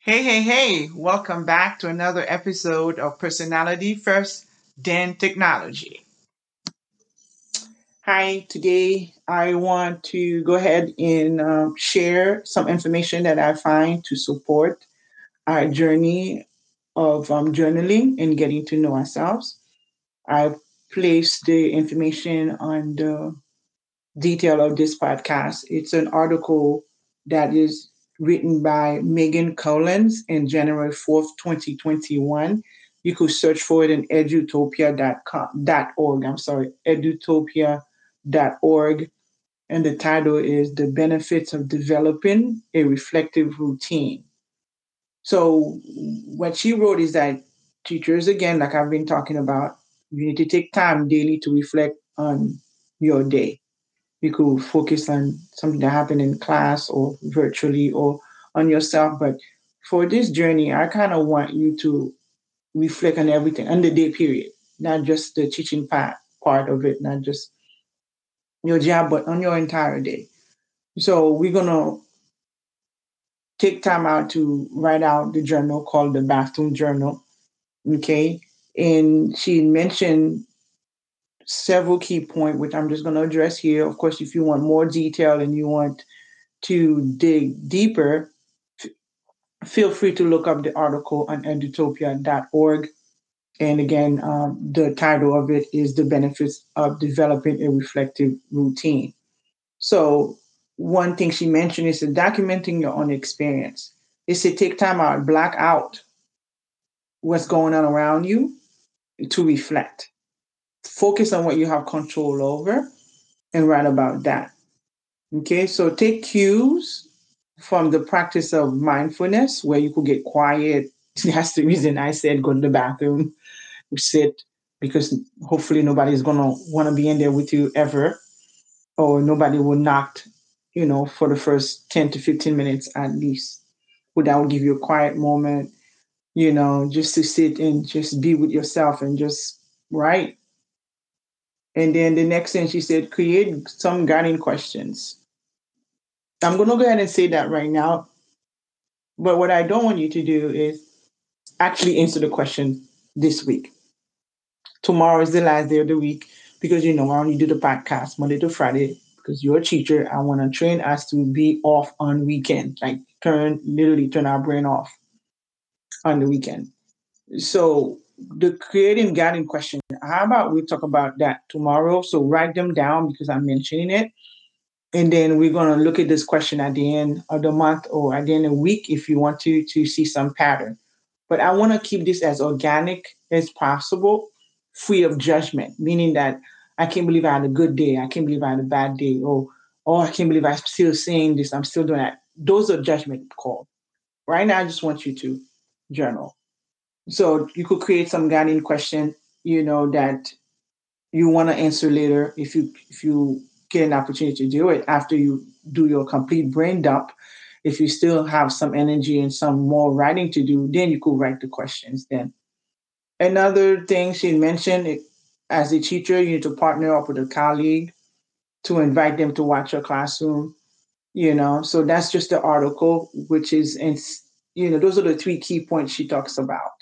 Hey, hey, hey, welcome back to another episode of Personality First, then Technology. Hi, today I want to go ahead and uh, share some information that I find to support our journey of um, journaling and getting to know ourselves. I've placed the information on the detail of this podcast. It's an article that is written by Megan Collins in January 4th, 2021. You could search for it in edutopia.com.org. I'm sorry, edutopia.org. And the title is The Benefits of Developing a Reflective Routine. So, what she wrote is that teachers, again, like I've been talking about, you need to take time daily to reflect on your day you could focus on something that happened in class or virtually or on yourself. But for this journey, I kind of want you to reflect on everything on the day period, not just the teaching part part of it, not just your job, but on your entire day. So we're gonna take time out to write out the journal called the bathroom journal. Okay. And she mentioned several key points, which I'm just going to address here. Of course, if you want more detail and you want to dig deeper, f- feel free to look up the article on edutopia.org. And again, um, the title of it is The Benefits of Developing a Reflective Routine. So, one thing she mentioned is documenting your own experience. Is to take time out, black out what's going on around you to reflect focus on what you have control over and write about that. Okay, so take cues from the practice of mindfulness where you could get quiet. That's the reason I said go to the bathroom, sit, because hopefully nobody's gonna want to be in there with you ever, or nobody will knock, you know, for the first 10 to 15 minutes at least. Would that will give you a quiet moment, you know, just to sit and just be with yourself and just write and then the next thing she said, create some guiding questions. I'm going to go ahead and say that right now. But what I don't want you to do is actually answer the question this week. Tomorrow is the last day of the week because you know I only do the podcast Monday to Friday because you're a teacher. I want to train us to be off on weekend, like turn literally turn our brain off on the weekend. So the creating guiding question. How about we talk about that tomorrow? So write them down because I'm mentioning it. And then we're going to look at this question at the end of the month or at the end of the week if you want to to see some pattern. But I want to keep this as organic as possible, free of judgment, meaning that I can't believe I had a good day. I can't believe I had a bad day. Or, oh, I can't believe I'm still saying this. I'm still doing that. Those are judgment calls. Right now, I just want you to journal so you could create some guiding question, you know, that you want to answer later if you if you get an opportunity to do it after you do your complete brain dump. If you still have some energy and some more writing to do, then you could write the questions then. Another thing she mentioned as a teacher, you need to partner up with a colleague to invite them to watch your classroom. You know, so that's just the article, which is, in, you know, those are the three key points she talks about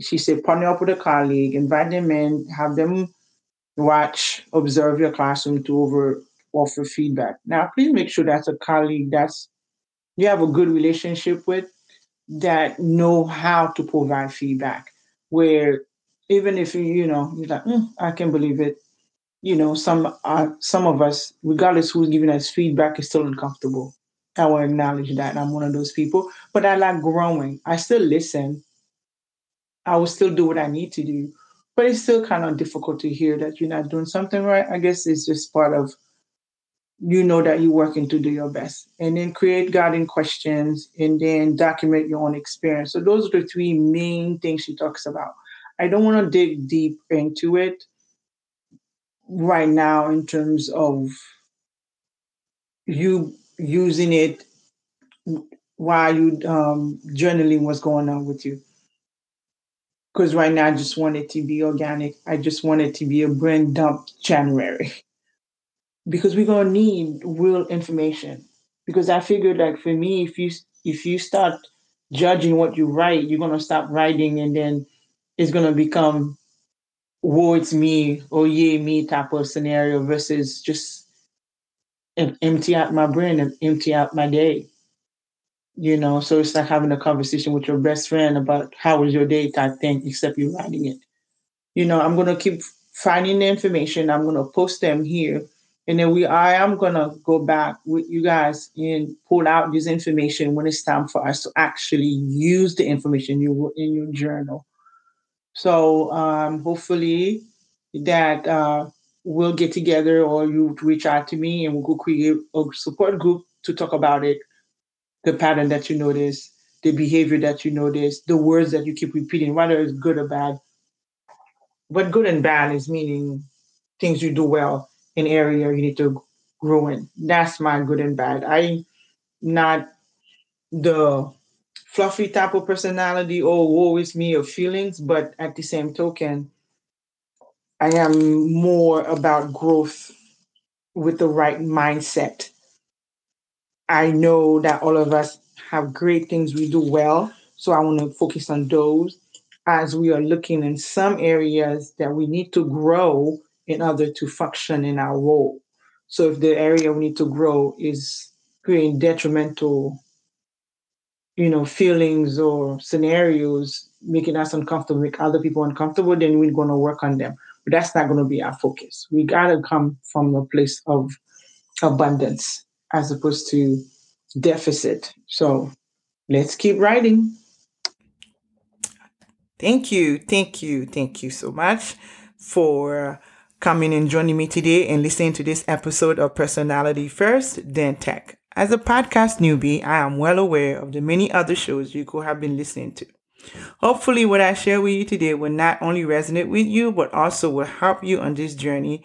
she said, partner up with a colleague, invite them in, have them watch, observe your classroom to over offer feedback. Now, please make sure that's a colleague that's you have a good relationship with that know how to provide feedback. Where even if you, you know, you're like, mm, I can't believe it. You know, some uh, some of us, regardless who's giving us feedback, is still uncomfortable. I will acknowledge that I'm one of those people, but I like growing. I still listen, I will still do what I need to do. But it's still kind of difficult to hear that you're not doing something right. I guess it's just part of you know that you're working to do your best. And then create guiding questions and then document your own experience. So those are the three main things she talks about. I don't want to dig deep into it right now in terms of you using it while you um, journaling what's going on with you because right now I just want it to be organic. I just want it to be a brain dump January because we're gonna need real information. Because I figured like for me, if you if you start judging what you write, you're gonna stop writing, and then it's gonna become woe it's me or yay me type of scenario versus just empty out my brain and empty out my day. You know, so it's like having a conversation with your best friend about how was your day type thing, except you're writing it. You know, I'm gonna keep finding the information. I'm gonna post them here. And then we I am gonna go back with you guys and pull out this information when it's time for us to actually use the information you wrote in your journal. So um, hopefully that uh, we'll get together or you reach out to me and we'll go create a support group to talk about it, the pattern that you notice, the behavior that you notice, the words that you keep repeating, whether it's good or bad. But good and bad is meaning things you do well in area you need to grow in. That's my good and bad. I'm not the fluffy type of personality or woe is me of feelings, but at the same token, I am more about growth with the right mindset. I know that all of us have great things we do well, so I want to focus on those as we are looking in some areas that we need to grow in order to function in our role. So if the area we need to grow is creating detrimental, you know, feelings or scenarios, making us uncomfortable, make other people uncomfortable, then we're going to work on them. But that's not going to be our focus. We got to come from a place of abundance as opposed to deficit. So let's keep writing. Thank you, thank you, thank you so much for coming and joining me today and listening to this episode of Personality First, then Tech. As a podcast newbie, I am well aware of the many other shows you could have been listening to. Hopefully, what I share with you today will not only resonate with you, but also will help you on this journey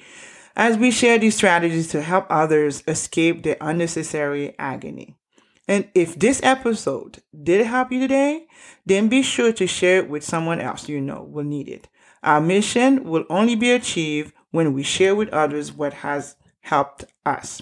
as we share these strategies to help others escape the unnecessary agony. And if this episode did help you today, then be sure to share it with someone else you know will need it. Our mission will only be achieved when we share with others what has helped us.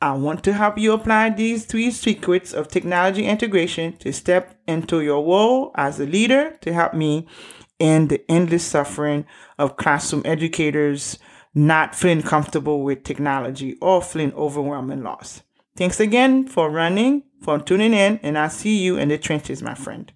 I want to help you apply these three secrets of technology integration to step into your role as a leader to help me end the endless suffering of classroom educators not feeling comfortable with technology or feeling overwhelming loss. Thanks again for running, for tuning in, and I'll see you in the trenches, my friend.